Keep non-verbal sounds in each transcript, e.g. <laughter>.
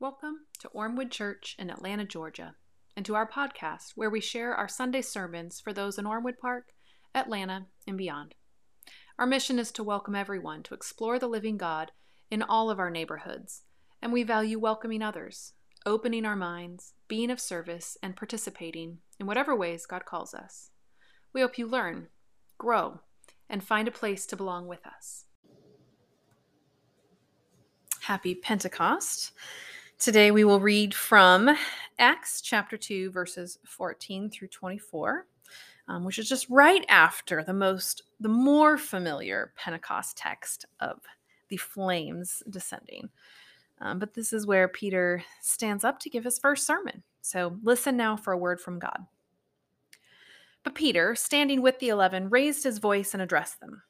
Welcome to Ormewood Church in Atlanta, Georgia, and to our podcast where we share our Sunday sermons for those in Ormewood Park, Atlanta, and beyond. Our mission is to welcome everyone to explore the living God in all of our neighborhoods, and we value welcoming others, opening our minds, being of service, and participating in whatever ways God calls us. We hope you learn, grow, and find a place to belong with us. Happy Pentecost. Today we will read from Acts chapter 2, verses 14 through 24, um, which is just right after the most, the more familiar Pentecost text of the flames descending. Um, but this is where Peter stands up to give his first sermon. So listen now for a word from God. But Peter, standing with the eleven, raised his voice and addressed them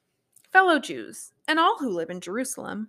Fellow Jews, and all who live in Jerusalem,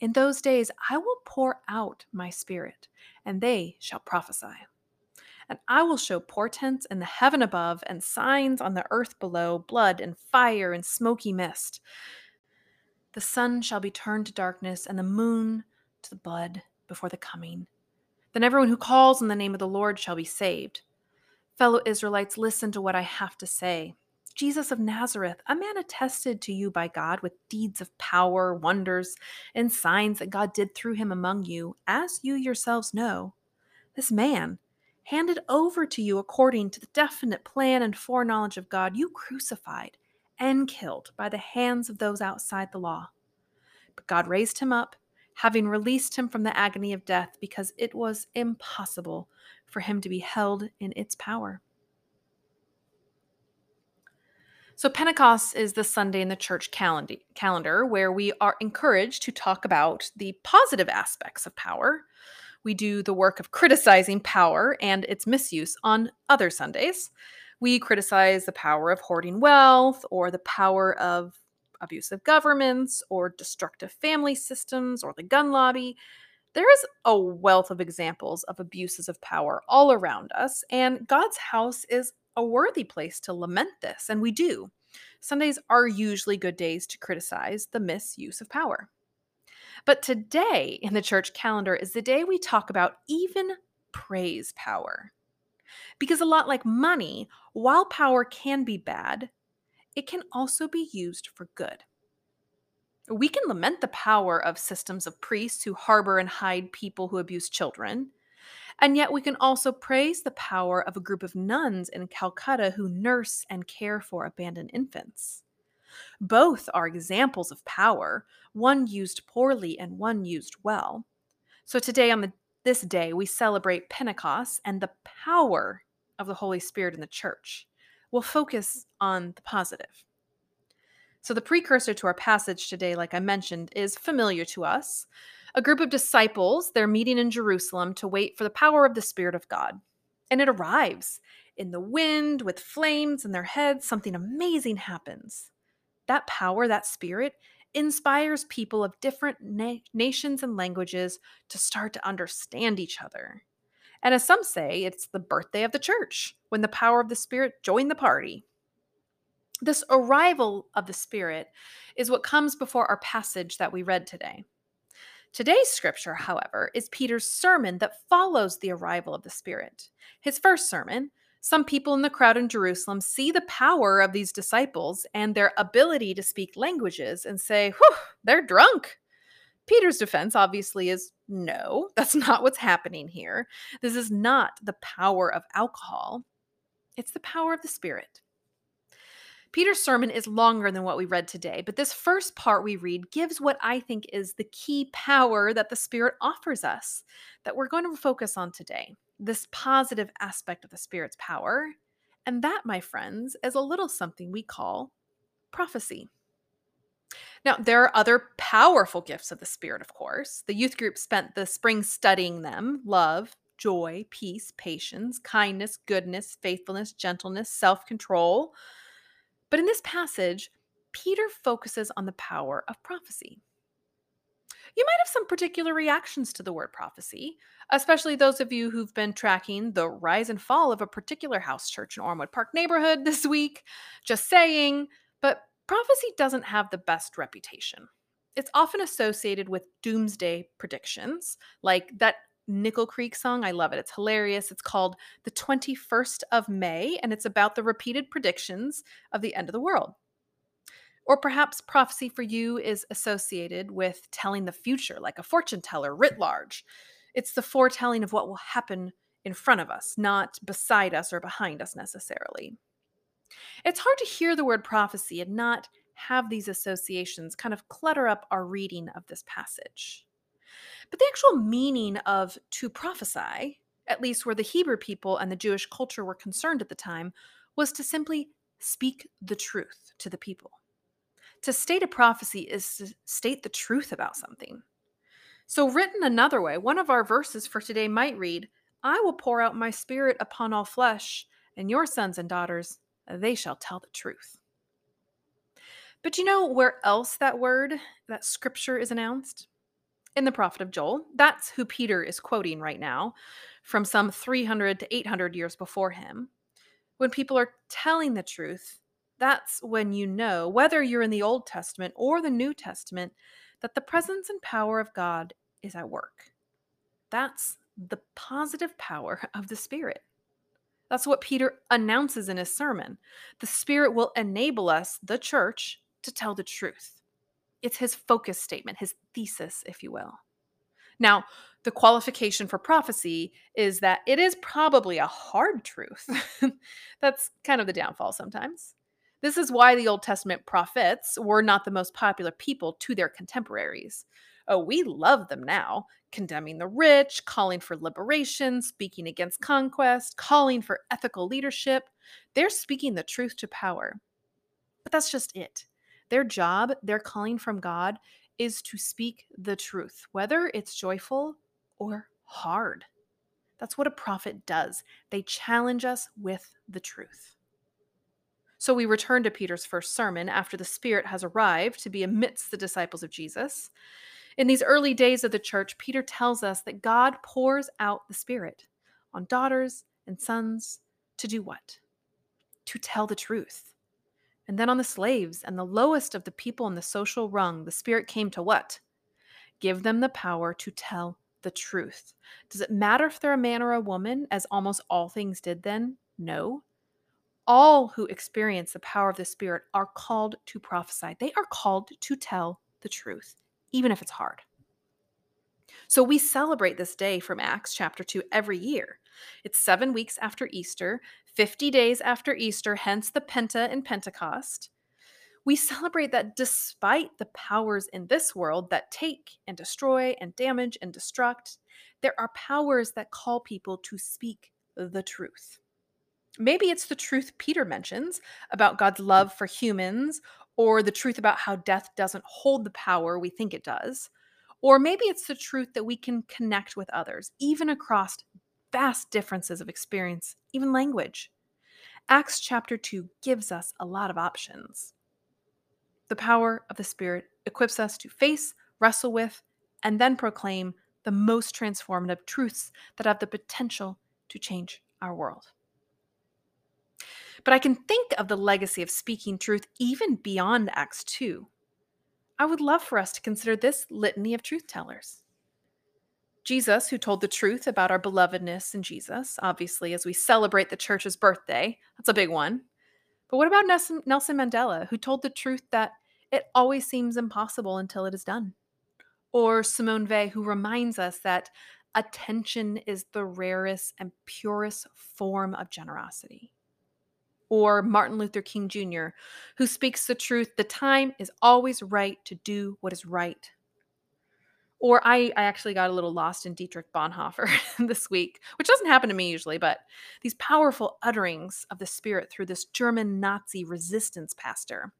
in those days I will pour out my spirit, and they shall prophesy. And I will show portents in the heaven above and signs on the earth below blood and fire and smoky mist. The sun shall be turned to darkness and the moon to the blood before the coming. Then everyone who calls on the name of the Lord shall be saved. Fellow Israelites, listen to what I have to say. Jesus of Nazareth, a man attested to you by God with deeds of power, wonders, and signs that God did through him among you, as you yourselves know. This man, handed over to you according to the definite plan and foreknowledge of God, you crucified and killed by the hands of those outside the law. But God raised him up, having released him from the agony of death, because it was impossible for him to be held in its power. So, Pentecost is the Sunday in the church calendar where we are encouraged to talk about the positive aspects of power. We do the work of criticizing power and its misuse on other Sundays. We criticize the power of hoarding wealth or the power of abusive governments or destructive family systems or the gun lobby. There is a wealth of examples of abuses of power all around us, and God's house is a worthy place to lament this, and we do. Sundays are usually good days to criticize the misuse of power. But today in the church calendar is the day we talk about even praise power. Because a lot like money, while power can be bad, it can also be used for good. We can lament the power of systems of priests who harbor and hide people who abuse children. And yet, we can also praise the power of a group of nuns in Calcutta who nurse and care for abandoned infants. Both are examples of power, one used poorly and one used well. So, today, on the, this day, we celebrate Pentecost and the power of the Holy Spirit in the church. We'll focus on the positive. So, the precursor to our passage today, like I mentioned, is familiar to us. A group of disciples, they're meeting in Jerusalem to wait for the power of the Spirit of God. And it arrives. In the wind, with flames in their heads, something amazing happens. That power, that spirit, inspires people of different na- nations and languages to start to understand each other. And as some say, it's the birthday of the church when the power of the Spirit joined the party. This arrival of the Spirit is what comes before our passage that we read today. Today's scripture, however, is Peter's sermon that follows the arrival of the Spirit. His first sermon, some people in the crowd in Jerusalem see the power of these disciples and their ability to speak languages and say, whew, they're drunk. Peter's defense obviously is no, <laughs> that's not what's happening here. This is not the power of alcohol, it's the power of the Spirit. Peter's sermon is longer than what we read today, but this first part we read gives what I think is the key power that the Spirit offers us that we're going to focus on today. This positive aspect of the Spirit's power. And that, my friends, is a little something we call prophecy. Now, there are other powerful gifts of the Spirit, of course. The youth group spent the spring studying them love, joy, peace, patience, kindness, goodness, faithfulness, gentleness, self control. But in this passage, Peter focuses on the power of prophecy. You might have some particular reactions to the word prophecy, especially those of you who've been tracking the rise and fall of a particular house church in Ormewood Park neighborhood <laughs> this week. Just saying, but prophecy doesn't have the best reputation. It's often associated with doomsday predictions, like that Nickel Creek song. I love it. It's hilarious. It's called The 21st of May, and it's about the repeated predictions of the end of the world. Or perhaps prophecy for you is associated with telling the future, like a fortune teller writ large. It's the foretelling of what will happen in front of us, not beside us or behind us necessarily. It's hard to hear the word prophecy and not have these associations kind of clutter up our reading of this passage. But the actual meaning of to prophesy, at least where the Hebrew people and the Jewish culture were concerned at the time, was to simply speak the truth to the people. To state a prophecy is to state the truth about something. So, written another way, one of our verses for today might read, I will pour out my spirit upon all flesh, and your sons and daughters, they shall tell the truth. But you know where else that word, that scripture is announced? In the prophet of Joel. That's who Peter is quoting right now from some 300 to 800 years before him. When people are telling the truth, that's when you know, whether you're in the Old Testament or the New Testament, that the presence and power of God is at work. That's the positive power <laughs> of the Spirit. That's what Peter announces in his sermon. The Spirit will enable us, the church, to tell the truth. It's his focus statement, his thesis, if you will. Now, the qualification for prophecy is that it is probably a hard truth. <laughs> That's kind of the downfall sometimes. This is why the Old Testament prophets were not the most popular people to their contemporaries. Oh, we love them now, condemning the rich, calling for liberation, speaking against conquest, calling for ethical leadership. They're speaking the truth to power. But that's just it. Their job, their calling from God, is to speak the truth, whether it's joyful or hard. That's what a prophet does. They challenge us with the truth. So we return to Peter's first sermon after the Spirit has arrived to be amidst the disciples of Jesus. In these early days of the church, Peter tells us that God pours out the Spirit on daughters and sons to do what? To tell the truth. And then on the slaves and the lowest of the people in the social rung, the Spirit came to what? Give them the power to tell the truth. Does it matter if they're a man or a woman, as almost all things did then? No all who experience the power of the Spirit are called to prophesy. They are called to tell the truth, even if it's hard. So we celebrate this day from Acts chapter 2 every year. It's seven weeks after Easter, 50 days after Easter, hence the Penta in Pentecost. We celebrate that despite the powers in this world that take and destroy and damage and destruct, there are powers that call people to speak the truth. Maybe it's the truth Peter mentions about God's love for humans, or the truth about how death doesn't hold the power we think it does. Or maybe it's the truth that we can connect with others, even across vast differences of experience, even language. Acts chapter 2 gives us a lot of options. The power of the Spirit equips us to face, wrestle with, and then proclaim the most transformative truths that have the potential to change our world. But I can think of the legacy of speaking truth even beyond Acts 2. I would love for us to consider this litany of truth tellers. Jesus, who told the truth about our belovedness in Jesus, obviously, as we celebrate the church's birthday. That's a big one. But what about Nelson, Mandela, who told the truth that it always seems impossible until it is done? Or Simone Weil, who reminds us that attention is the rarest and purest form of generosity or Martin Luther King Jr., who speaks the truth the time is always right to do what is right. Or I, I actually got a little lost in Dietrich Bonhoeffer <laughs> this week, which doesn't happen to me usually, but these powerful utterings of the Spirit through this German Nazi resistance pastor.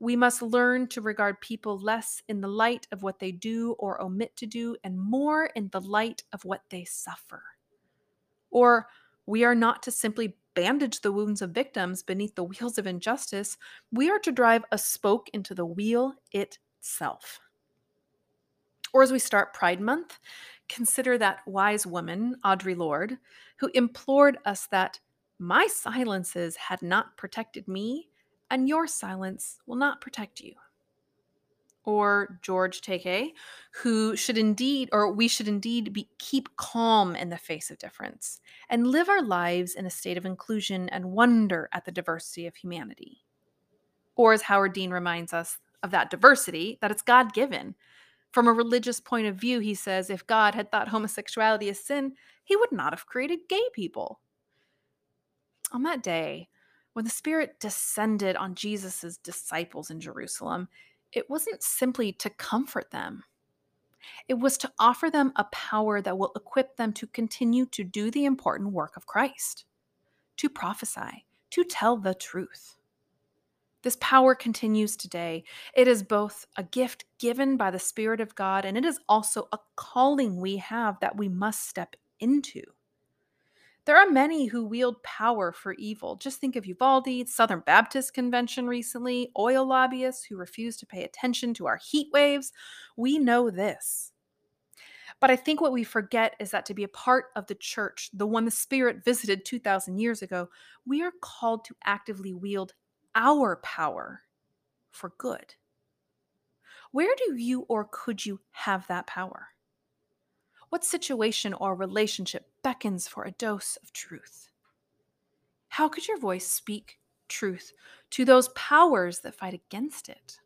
We must learn to regard people less in the light of what they do or omit to do, and more in the light of what they suffer. Or we are not to simply bandage the wounds of victims beneath the wheels of injustice, we are to drive a spoke into the wheel itself. Or as we start Pride Month, consider that wise woman, Audre Lorde, who implored us that my silences had not protected me, and your silence will not protect you. Or George Takei, who should indeed, or we should indeed be, keep calm in the face of difference and live our lives in a state of inclusion and wonder at the diversity of humanity. Or as Howard Dean reminds us of that diversity, that it's God given. From a religious point of view, he says if God had thought homosexuality a sin, he would not have created gay people. On that day, when the Spirit descended on Jesus' disciples in Jerusalem, it wasn't simply to comfort them. It was to offer them a power that will equip them to continue to do the important work of Christ, to prophesy, to tell the truth. This power continues today. It is both a gift given by the Spirit of God, and it is also a calling we have that we must step into. There are many who wield power for evil. Just think of Uvalde, Southern Baptist Convention recently, oil lobbyists who refuse to pay attention to our heat waves. We know this. But I think what we forget is that to be a part of the church, the one the Spirit visited 2,000 years ago, we are called to actively wield our power for good. Where do you or could you have that power? What situation or relationship beckons for a dose of truth? How could your voice speak truth to those powers that fight against it?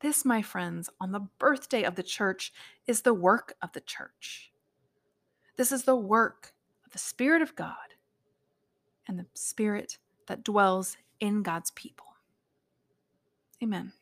This, my friends, on the birthday of the church, is the work of the church. This is the work of the Spirit of God and the Spirit that dwells in God's people. Amen.